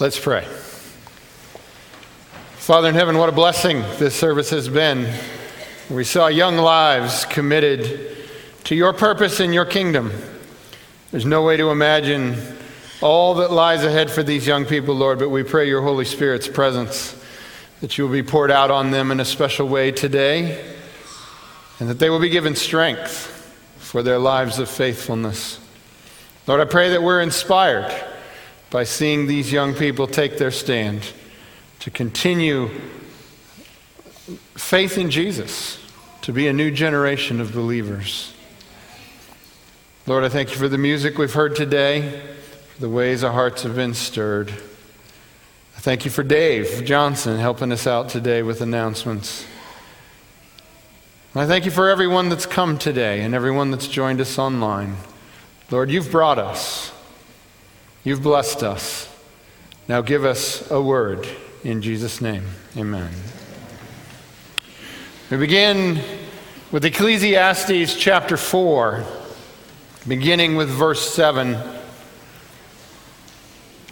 Let's pray. Father in heaven, what a blessing this service has been. We saw young lives committed to your purpose in your kingdom. There's no way to imagine all that lies ahead for these young people, Lord, but we pray your Holy Spirit's presence, that you will be poured out on them in a special way today, and that they will be given strength for their lives of faithfulness. Lord, I pray that we're inspired by seeing these young people take their stand to continue faith in Jesus, to be a new generation of believers. Lord, I thank you for the music we've heard today, for the ways our hearts have been stirred. I thank you for Dave Johnson helping us out today with announcements. I thank you for everyone that's come today and everyone that's joined us online. Lord, you've brought us. You've blessed us. Now give us a word in Jesus' name. Amen. We begin with Ecclesiastes chapter 4, beginning with verse 7.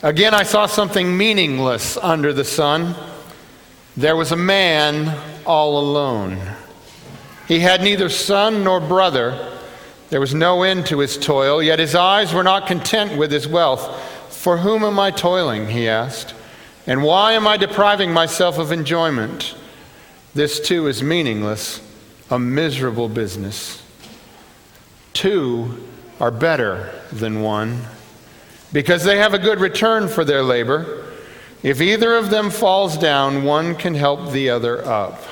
Again, I saw something meaningless under the sun. There was a man all alone. He had neither son nor brother. There was no end to his toil, yet his eyes were not content with his wealth. For whom am I toiling? he asked. And why am I depriving myself of enjoyment? This too is meaningless, a miserable business. Two are better than one because they have a good return for their labor. If either of them falls down, one can help the other up.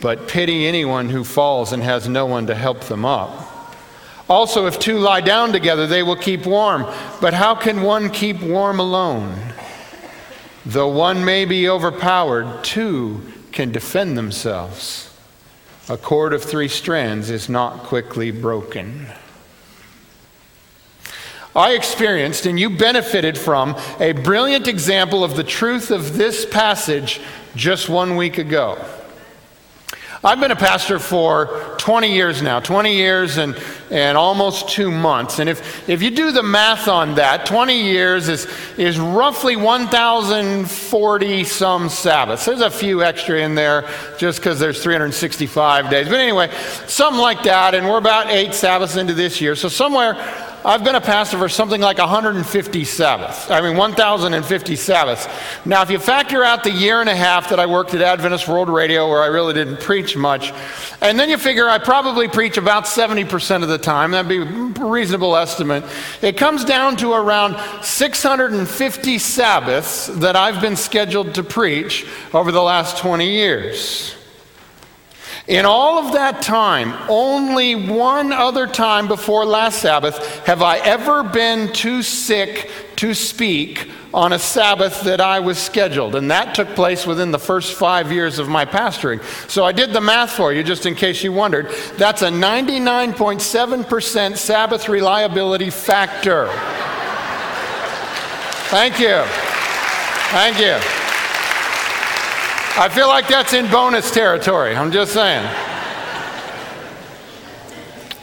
But pity anyone who falls and has no one to help them up. Also, if two lie down together, they will keep warm. But how can one keep warm alone? Though one may be overpowered, two can defend themselves. A cord of three strands is not quickly broken. I experienced, and you benefited from, a brilliant example of the truth of this passage just one week ago. I've been a pastor for 20 years now, 20 years and, and almost two months. And if, if you do the math on that, 20 years is, is roughly 1,040 some Sabbaths. There's a few extra in there just because there's 365 days. But anyway, something like that. And we're about eight Sabbaths into this year. So somewhere I've been a pastor for something like 150 Sabbaths. I mean, 1,050 Sabbaths. Now, if you factor out the year and a half that I worked at Adventist World Radio, where I really didn't preach much, and then you figure I probably preach about 70% of the time, that'd be a reasonable estimate. It comes down to around 650 Sabbaths that I've been scheduled to preach over the last 20 years. In all of that time, only one other time before last Sabbath have I ever been too sick to speak on a Sabbath that I was scheduled. And that took place within the first five years of my pastoring. So I did the math for you, just in case you wondered. That's a 99.7% Sabbath reliability factor. Thank you. Thank you. I feel like that's in bonus territory. I'm just saying.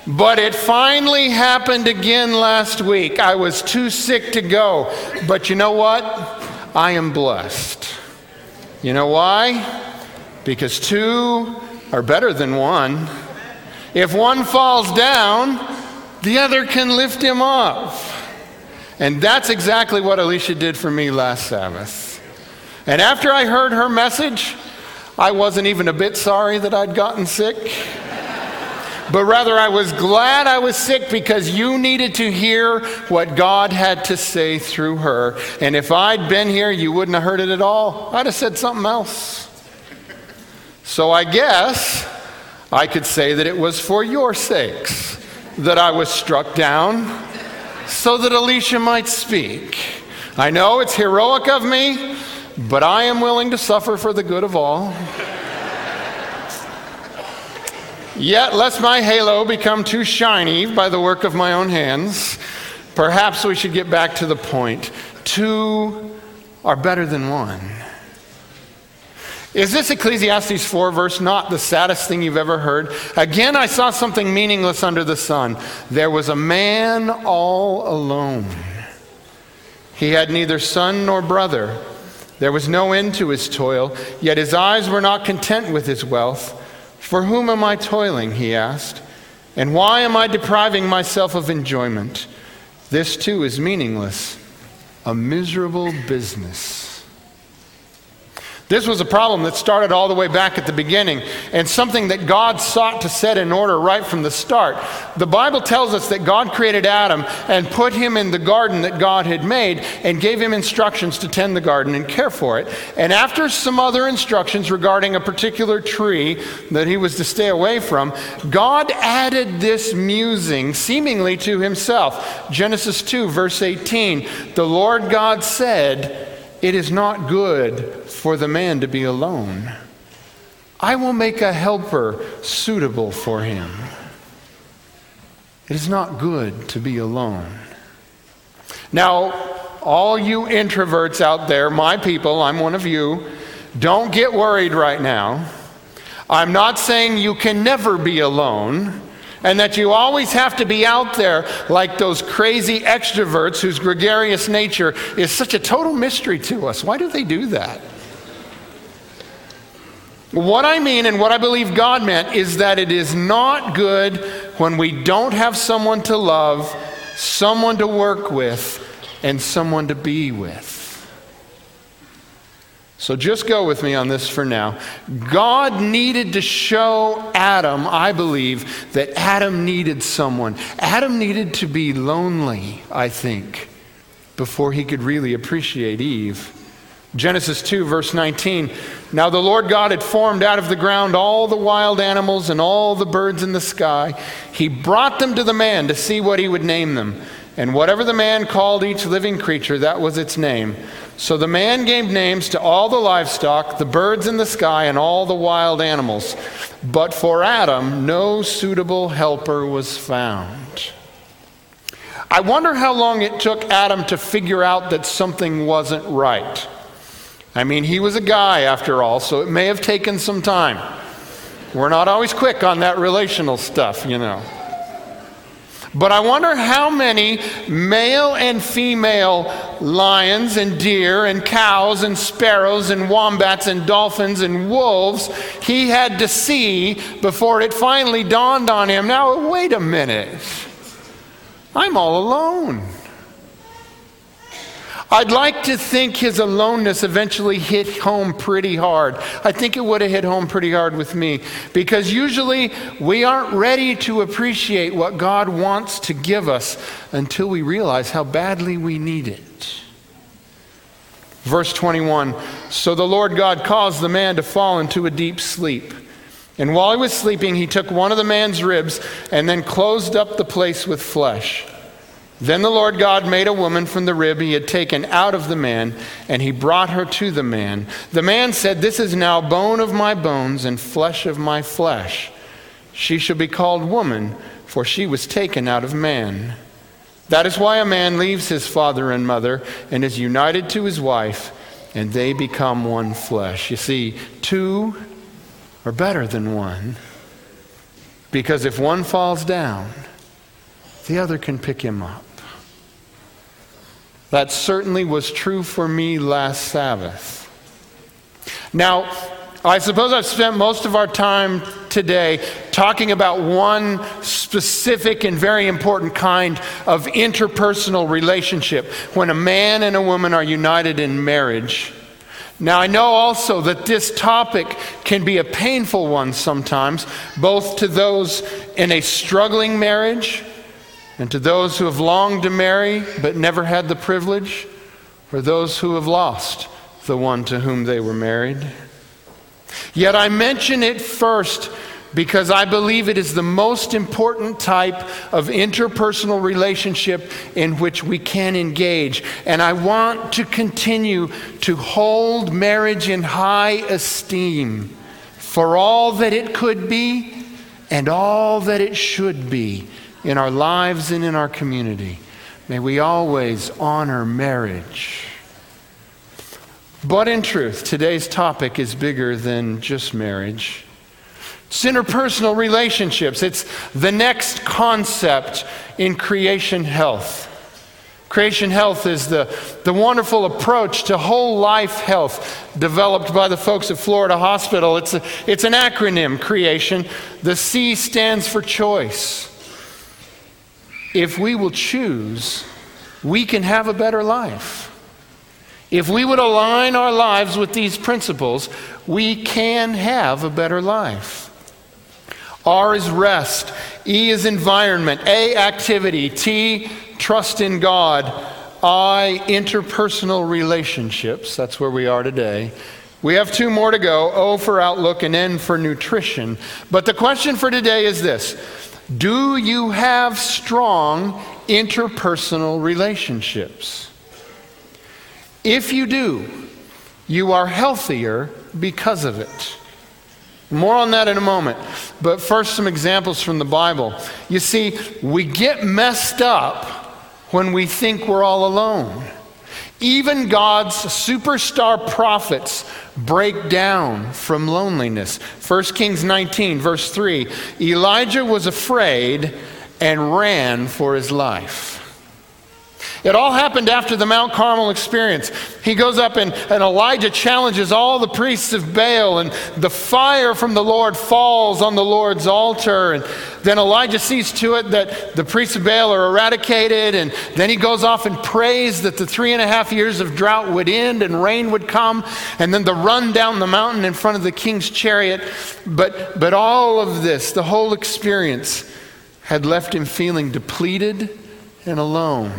But it finally happened again last week. I was too sick to go. But you know what? I am blessed. You know why? Because two are better than one. If one falls down, the other can lift him up. And that's exactly what Alicia did for me last Sabbath. And after I heard her message, I wasn't even a bit sorry that I'd gotten sick. But rather, I was glad I was sick because you needed to hear what God had to say through her. And if I'd been here, you wouldn't have heard it at all. I'd have said something else. So I guess I could say that it was for your sakes that I was struck down so that Alicia might speak. I know it's heroic of me, but I am willing to suffer for the good of all. Yet, lest my halo become too shiny by the work of my own hands, perhaps we should get back to the point. Two are better than one. Is this Ecclesiastes 4 verse not the saddest thing you've ever heard? Again, I saw something meaningless under the sun. There was a man all alone. He had neither son nor brother. There was no end to his toil, yet his eyes were not content with his wealth. For whom am I toiling? he asked. And why am I depriving myself of enjoyment? This too is meaningless, a miserable business. This was a problem that started all the way back at the beginning and something that God sought to set in order right from the start. The Bible tells us that God created Adam and put him in the garden that God had made and gave him instructions to tend the garden and care for it. And after some other instructions regarding a particular tree that he was to stay away from, God added this musing seemingly to himself. Genesis 2, verse 18 The Lord God said, it is not good for the man to be alone. I will make a helper suitable for him. It is not good to be alone. Now, all you introverts out there, my people, I'm one of you, don't get worried right now. I'm not saying you can never be alone and that you always have to be out there like those crazy extroverts whose gregarious nature is such a total mystery to us. Why do they do that? What I mean and what I believe God meant is that it is not good when we don't have someone to love, someone to work with, and someone to be with. So just go with me on this for now. God needed to show Adam, I believe, that Adam needed someone. Adam needed to be lonely, I think, before he could really appreciate Eve. Genesis 2, verse 19. Now the Lord God had formed out of the ground all the wild animals and all the birds in the sky. He brought them to the man to see what he would name them. And whatever the man called each living creature, that was its name. So the man gave names to all the livestock, the birds in the sky, and all the wild animals. But for Adam, no suitable helper was found. I wonder how long it took Adam to figure out that something wasn't right. I mean, he was a guy after all, so it may have taken some time. We're not always quick on that relational stuff, you know. But I wonder how many male and female lions and deer and cows and sparrows and wombats and dolphins and wolves he had to see before it finally dawned on him now, wait a minute. I'm all alone. I'd like to think his aloneness eventually hit home pretty hard. I think it would have hit home pretty hard with me because usually we aren't ready to appreciate what God wants to give us until we realize how badly we need it. Verse 21 So the Lord God caused the man to fall into a deep sleep. And while he was sleeping, he took one of the man's ribs and then closed up the place with flesh. Then the Lord God made a woman from the rib he had taken out of the man, and he brought her to the man. The man said, This is now bone of my bones and flesh of my flesh. She shall be called woman, for she was taken out of man. That is why a man leaves his father and mother and is united to his wife, and they become one flesh. You see, two are better than one, because if one falls down, the other can pick him up. That certainly was true for me last Sabbath. Now, I suppose I've spent most of our time today talking about one specific and very important kind of interpersonal relationship when a man and a woman are united in marriage. Now, I know also that this topic can be a painful one sometimes, both to those in a struggling marriage and to those who have longed to marry but never had the privilege, or those who have lost the one to whom they were married. Yet I mention it first because I believe it is the most important type of interpersonal relationship in which we can engage. And I want to continue to hold marriage in high esteem for all that it could be and all that it should be in our lives and in our community. May we always honor marriage. But in truth, today's topic is bigger than just marriage. It's interpersonal relationships. It's the next concept in creation health. Creation Health is the, the wonderful approach to whole life health developed by the folks at Florida Hospital. It's, a, it's an acronym, creation. The C stands for choice. If we will choose, we can have a better life. If we would align our lives with these principles, we can have a better life. R is rest. E is environment. A, activity. T, trust in God. I, interpersonal relationships. That's where we are today. We have two more to go O for outlook and N for nutrition. But the question for today is this Do you have strong interpersonal relationships? If you do, you are healthier because of it. More on that in a moment. But first, some examples from the Bible. You see, we get messed up when we think we're all alone. Even God's superstar prophets break down from loneliness. 1 Kings 19, verse 3 Elijah was afraid and ran for his life. It all happened after the Mount Carmel experience. He goes up and, and Elijah challenges all the priests of Baal, and the fire from the Lord falls on the Lord's altar. And then Elijah sees to it that the priests of Baal are eradicated, and then he goes off and prays that the three and a half years of drought would end and rain would come, and then the run down the mountain in front of the king's chariot. But, but all of this, the whole experience, had left him feeling depleted and alone.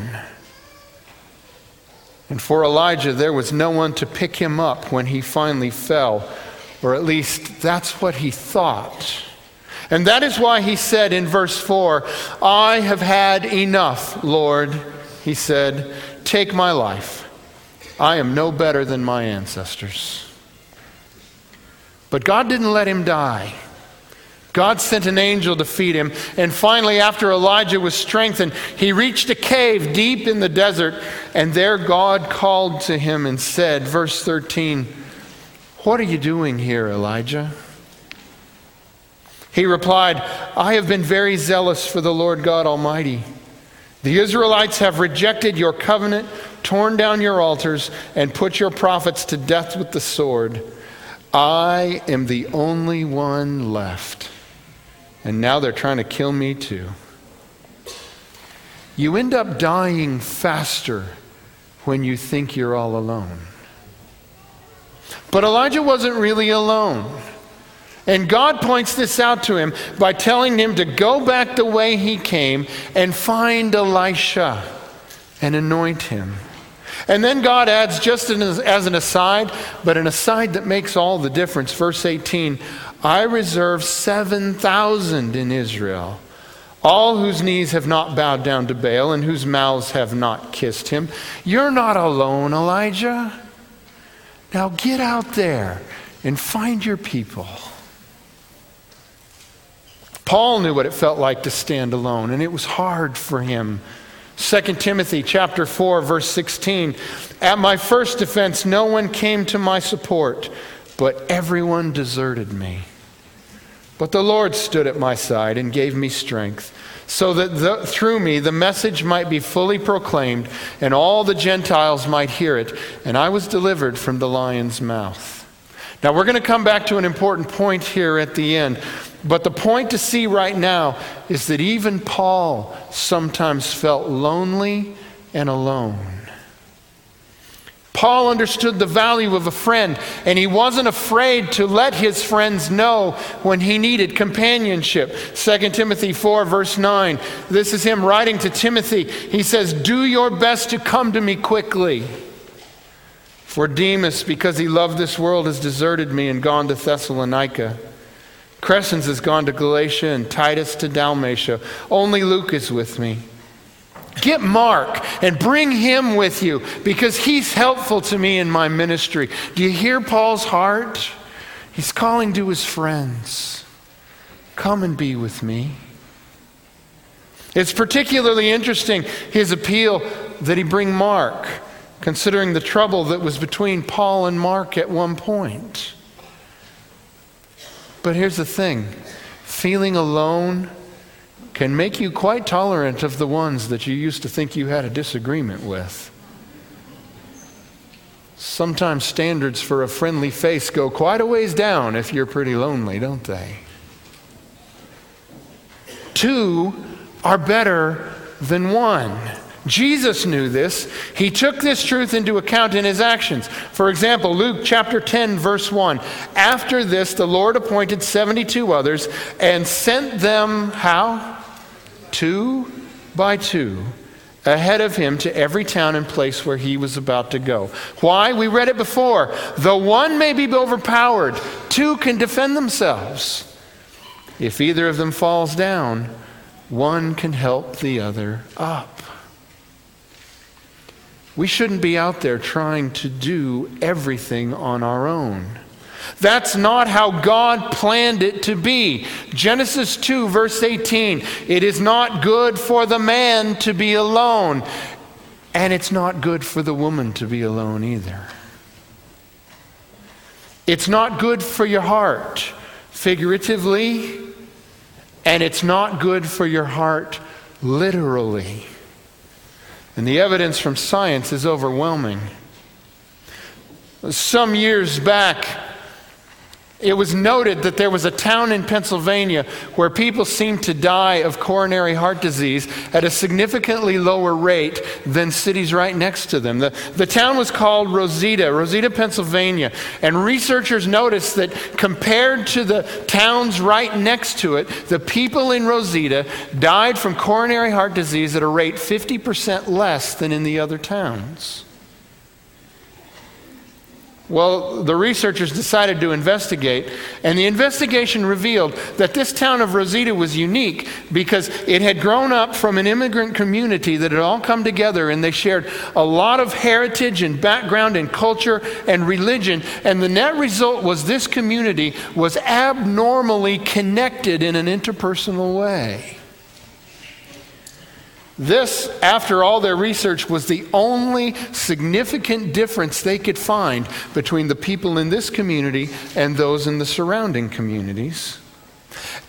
And for Elijah, there was no one to pick him up when he finally fell, or at least that's what he thought. And that is why he said in verse 4 I have had enough, Lord. He said, Take my life. I am no better than my ancestors. But God didn't let him die. God sent an angel to feed him. And finally, after Elijah was strengthened, he reached a cave deep in the desert. And there God called to him and said, verse 13, What are you doing here, Elijah? He replied, I have been very zealous for the Lord God Almighty. The Israelites have rejected your covenant, torn down your altars, and put your prophets to death with the sword. I am the only one left and now they're trying to kill me too. You end up dying faster when you think you're all alone. But Elijah wasn't really alone. And God points this out to him by telling him to go back the way he came and find Elisha and anoint him. And then God adds, just as an aside, but an aside that makes all the difference. Verse 18 I reserve 7,000 in Israel, all whose knees have not bowed down to Baal and whose mouths have not kissed him. You're not alone, Elijah. Now get out there and find your people. Paul knew what it felt like to stand alone, and it was hard for him. 2 Timothy chapter 4 verse 16 At my first defense no one came to my support but everyone deserted me but the Lord stood at my side and gave me strength, so that the, through me the message might be fully proclaimed, and all the Gentiles might hear it, and I was delivered from the lion's mouth. Now, we're going to come back to an important point here at the end, but the point to see right now is that even Paul sometimes felt lonely and alone. Paul understood the value of a friend, and he wasn't afraid to let his friends know when he needed companionship. 2 Timothy 4, verse 9. This is him writing to Timothy. He says, Do your best to come to me quickly. For Demas, because he loved this world, has deserted me and gone to Thessalonica. Crescens has gone to Galatia and Titus to Dalmatia. Only Luke is with me. Get Mark and bring him with you because he's helpful to me in my ministry. Do you hear Paul's heart? He's calling to his friends Come and be with me. It's particularly interesting his appeal that he bring Mark, considering the trouble that was between Paul and Mark at one point. But here's the thing feeling alone can make you quite tolerant of the ones that you used to think you had a disagreement with. Sometimes standards for a friendly face go quite a ways down if you're pretty lonely, don't they? Two are better than one. Jesus knew this. He took this truth into account in his actions. For example, Luke chapter 10, verse 1. After this, the Lord appointed 72 others and sent them, how? Two by two, ahead of him to every town and place where he was about to go. Why? We read it before. Though one may be overpowered, two can defend themselves. If either of them falls down, one can help the other up. We shouldn't be out there trying to do everything on our own. That's not how God planned it to be. Genesis 2, verse 18 it is not good for the man to be alone, and it's not good for the woman to be alone either. It's not good for your heart, figuratively, and it's not good for your heart, literally. And the evidence from science is overwhelming. Some years back, it was noted that there was a town in Pennsylvania where people seemed to die of coronary heart disease at a significantly lower rate than cities right next to them. The, the town was called Roseto, Roseto, Pennsylvania. And researchers noticed that compared to the towns right next to it, the people in Roseto died from coronary heart disease at a rate 50% less than in the other towns. Well, the researchers decided to investigate, and the investigation revealed that this town of Roseto was unique because it had grown up from an immigrant community that had all come together and they shared a lot of heritage and background and culture and religion. And the net result was this community was abnormally connected in an interpersonal way. This, after all their research, was the only significant difference they could find between the people in this community and those in the surrounding communities.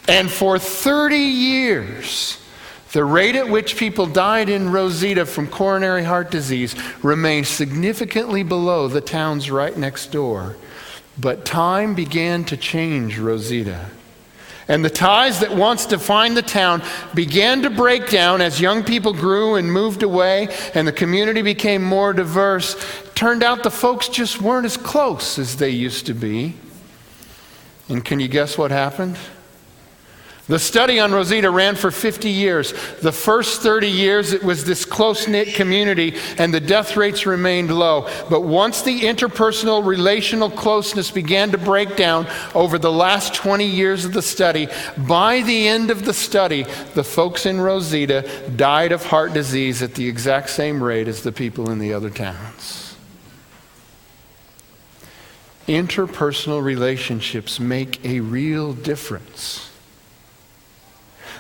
And for 30 years, the rate at which people died in Roseto from coronary heart disease remained significantly below the towns right next door. But time began to change Roseto. And the ties that once defined the town began to break down as young people grew and moved away and the community became more diverse. Turned out the folks just weren't as close as they used to be. And can you guess what happened? The study on Roseto ran for 50 years. The first 30 years, it was this close knit community, and the death rates remained low. But once the interpersonal relational closeness began to break down over the last 20 years of the study, by the end of the study, the folks in Roseto died of heart disease at the exact same rate as the people in the other towns. Interpersonal relationships make a real difference.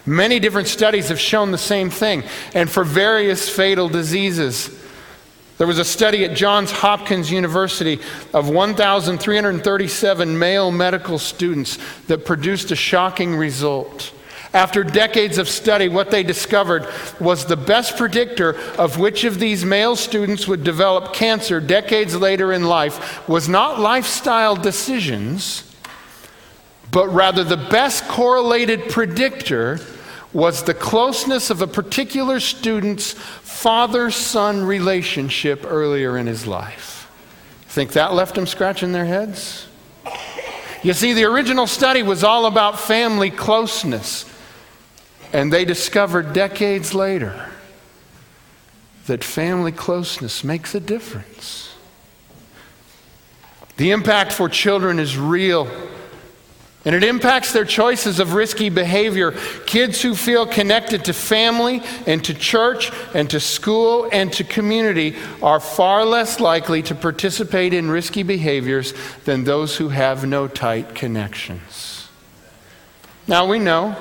Many different studies have shown the same thing, and for various fatal diseases. There was a study at Johns Hopkins University of 1,337 male medical students that produced a shocking result. After decades of study, what they discovered was the best predictor of which of these male students would develop cancer decades later in life was not lifestyle decisions, but rather the best correlated predictor was the closeness of a particular student's father son relationship earlier in his life. Think that left them scratching their heads? You see, the original study was all about family closeness. And they discovered decades later that family closeness makes a difference. The impact for children is real. And it impacts their choices of risky behavior. Kids who feel connected to family and to church and to school and to community are far less likely to participate in risky behaviors than those who have no tight connections. Now we know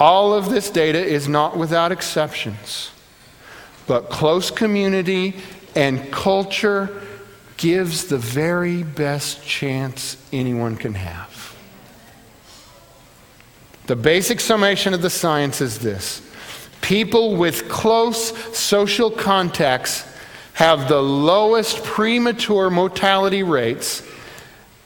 all of this data is not without exceptions, but close community and culture gives the very best chance anyone can have. The basic summation of the science is this. People with close social contacts have the lowest premature mortality rates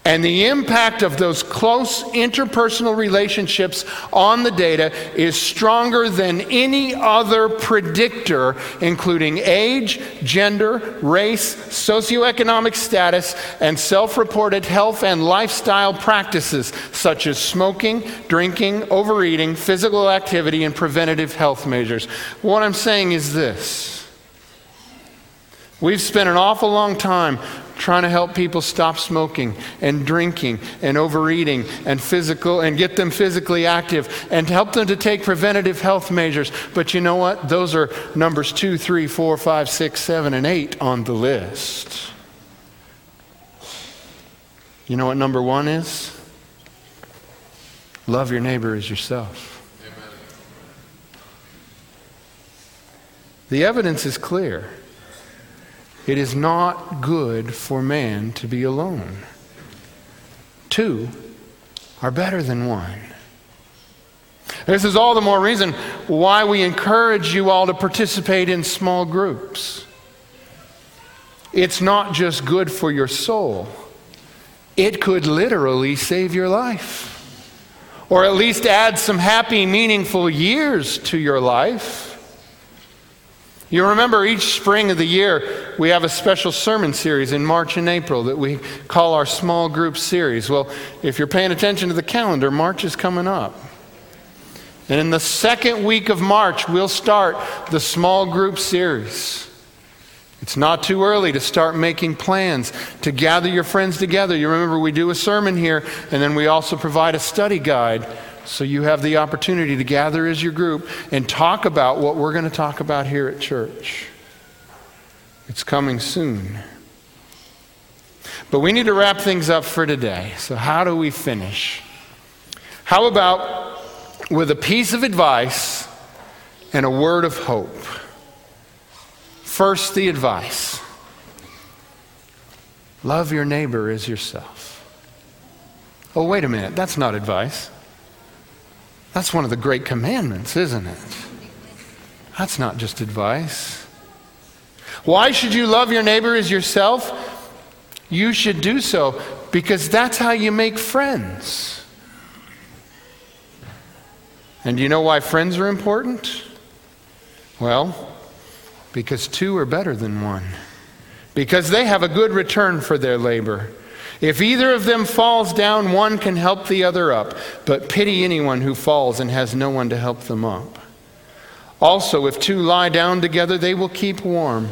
and the impact of those close interpersonal relationships on the data is stronger than any other predictor, including age, gender, race, socioeconomic status, and self reported health and lifestyle practices such as smoking, drinking, overeating, physical activity, and preventative health measures. What I'm saying is this. We've spent an awful long time trying to help people stop smoking and drinking and overeating and physical and get them physically active and help them to take preventative health measures. But you know what? Those are numbers two, three, four, five, six, seven, and eight on the list. You know what number one is? Love your neighbor as yourself. The evidence is clear. It is not good for man to be alone. Two are better than one. This is all the more reason why we encourage you all to participate in small groups. It's not just good for your soul, it could literally save your life, or at least add some happy, meaningful years to your life. You remember each spring of the year, we have a special sermon series in March and April that we call our small group series. Well, if you're paying attention to the calendar, March is coming up. And in the second week of March, we'll start the small group series. It's not too early to start making plans to gather your friends together. You remember, we do a sermon here, and then we also provide a study guide so you have the opportunity to gather as your group and talk about what we're going to talk about here at church. It's coming soon. But we need to wrap things up for today. So, how do we finish? How about with a piece of advice and a word of hope? First, the advice love your neighbor as yourself. Oh, wait a minute, that's not advice. That's one of the great commandments, isn't it? That's not just advice. Why should you love your neighbor as yourself? You should do so because that's how you make friends. And do you know why friends are important? Well, because two are better than one. Because they have a good return for their labor. If either of them falls down, one can help the other up, but pity anyone who falls and has no one to help them up. Also, if two lie down together, they will keep warm.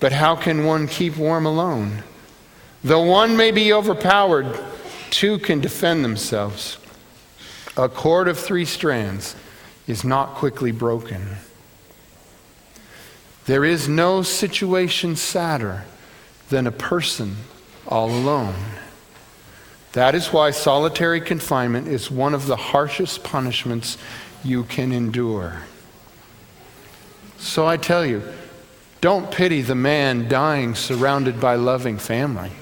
But how can one keep warm alone? Though one may be overpowered, two can defend themselves. A cord of three strands is not quickly broken. There is no situation sadder than a person all alone. That is why solitary confinement is one of the harshest punishments you can endure. So I tell you, don't pity the man dying surrounded by loving family.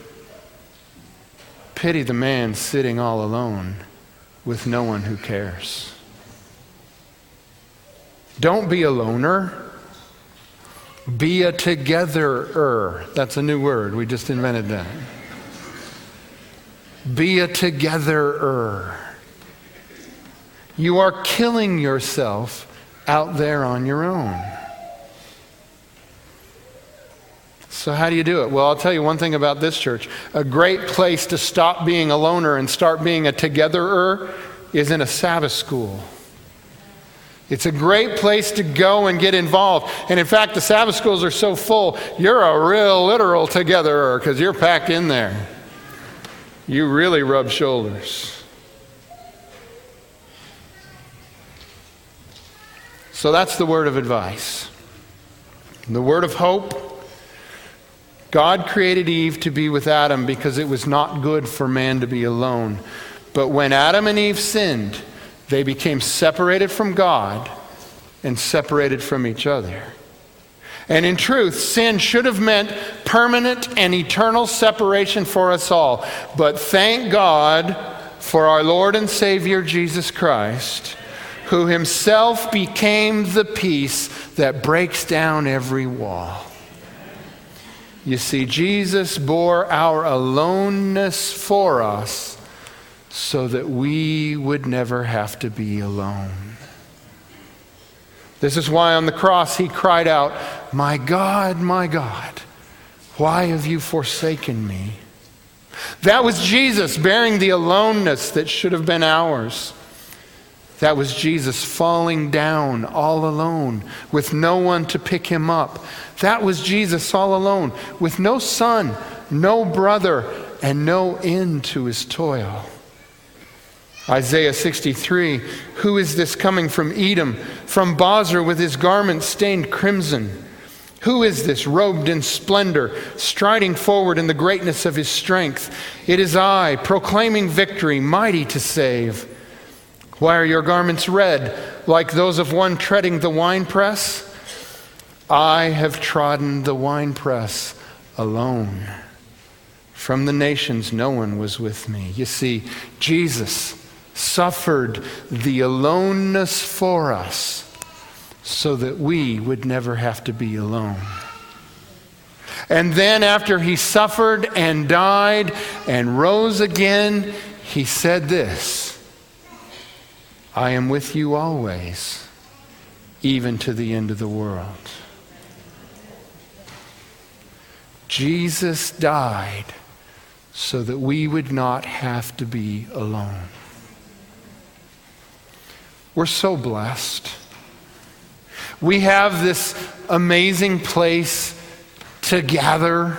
Pity the man sitting all alone with no one who cares. Don't be a loner. Be a togetherer. That's a new word. We just invented that. Be a togetherer. You are killing yourself out there on your own. So, how do you do it? Well, I'll tell you one thing about this church. A great place to stop being a loner and start being a togetherer is in a Sabbath school. It's a great place to go and get involved. And in fact, the Sabbath schools are so full, you're a real literal togetherer because you're packed in there you really rub shoulders. So that's the word of advice. The word of hope. God created Eve to be with Adam because it was not good for man to be alone. But when Adam and Eve sinned, they became separated from God and separated from each other. And in truth, sin should have meant permanent and eternal separation for us all. But thank God for our Lord and Savior Jesus Christ, who himself became the peace that breaks down every wall. You see, Jesus bore our aloneness for us so that we would never have to be alone. This is why on the cross he cried out, My God, my God, why have you forsaken me? That was Jesus bearing the aloneness that should have been ours. That was Jesus falling down all alone with no one to pick him up. That was Jesus all alone with no son, no brother, and no end to his toil. Isaiah 63 Who is this coming from Edom, from Bozrah with his garments stained crimson? Who is this robed in splendor, striding forward in the greatness of his strength? It is I, proclaiming victory, mighty to save. Why are your garments red, like those of one treading the winepress? I have trodden the winepress alone. From the nations, no one was with me. You see, Jesus suffered the aloneness for us so that we would never have to be alone. And then, after he suffered and died and rose again, he said this I am with you always, even to the end of the world. Jesus died so that we would not have to be alone. We're so blessed. We have this amazing place to gather.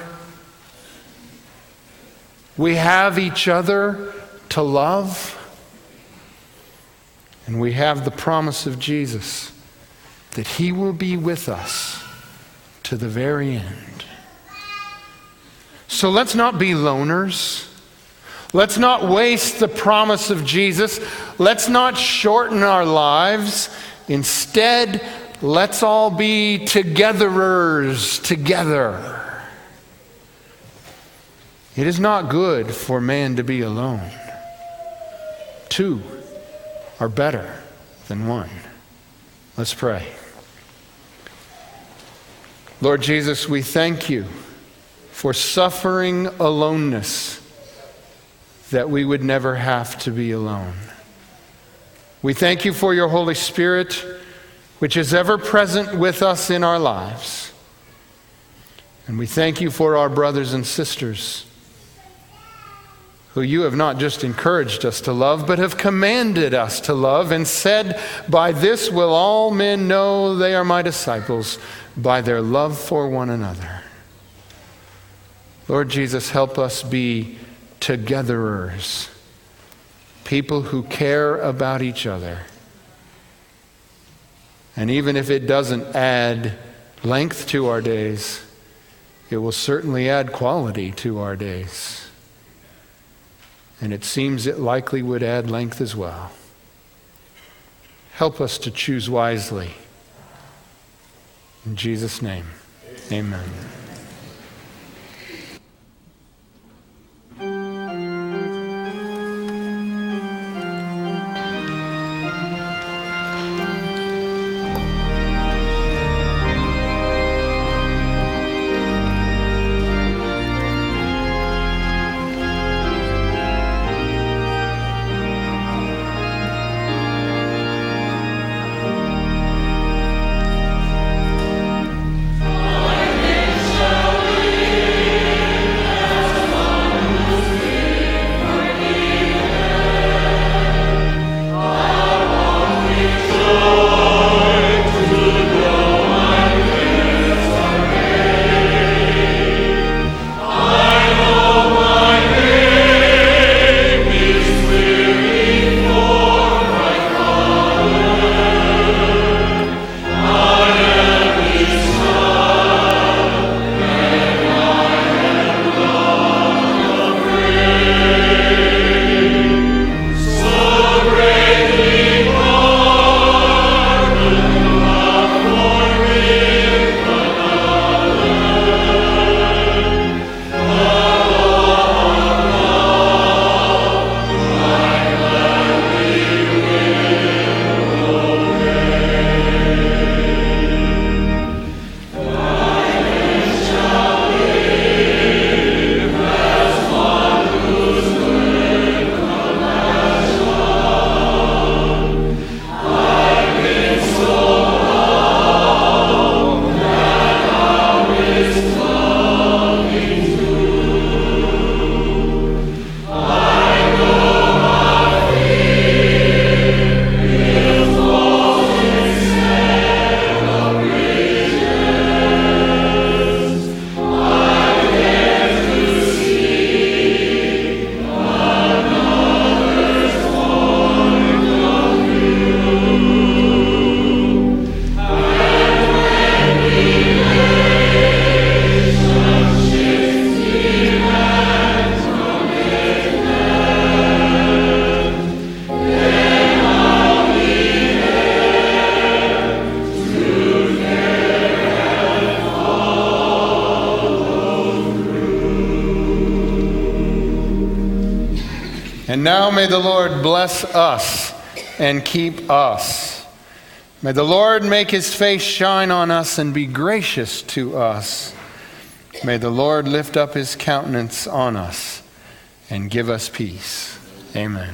We have each other to love. And we have the promise of Jesus that He will be with us to the very end. So let's not be loners. Let's not waste the promise of Jesus. Let's not shorten our lives. Instead, let's all be togetherers together. It is not good for man to be alone. Two are better than one. Let's pray. Lord Jesus, we thank you for suffering aloneness that we would never have to be alone. We thank you for your Holy Spirit, which is ever present with us in our lives. And we thank you for our brothers and sisters who you have not just encouraged us to love, but have commanded us to love and said, By this will all men know they are my disciples, by their love for one another. Lord Jesus, help us be togetherers, people who care about each other. And even if it doesn't add length to our days, it will certainly add quality to our days. And it seems it likely would add length as well. Help us to choose wisely. In Jesus' name, amen. And now may the Lord bless us and keep us. May the Lord make his face shine on us and be gracious to us. May the Lord lift up his countenance on us and give us peace. Amen.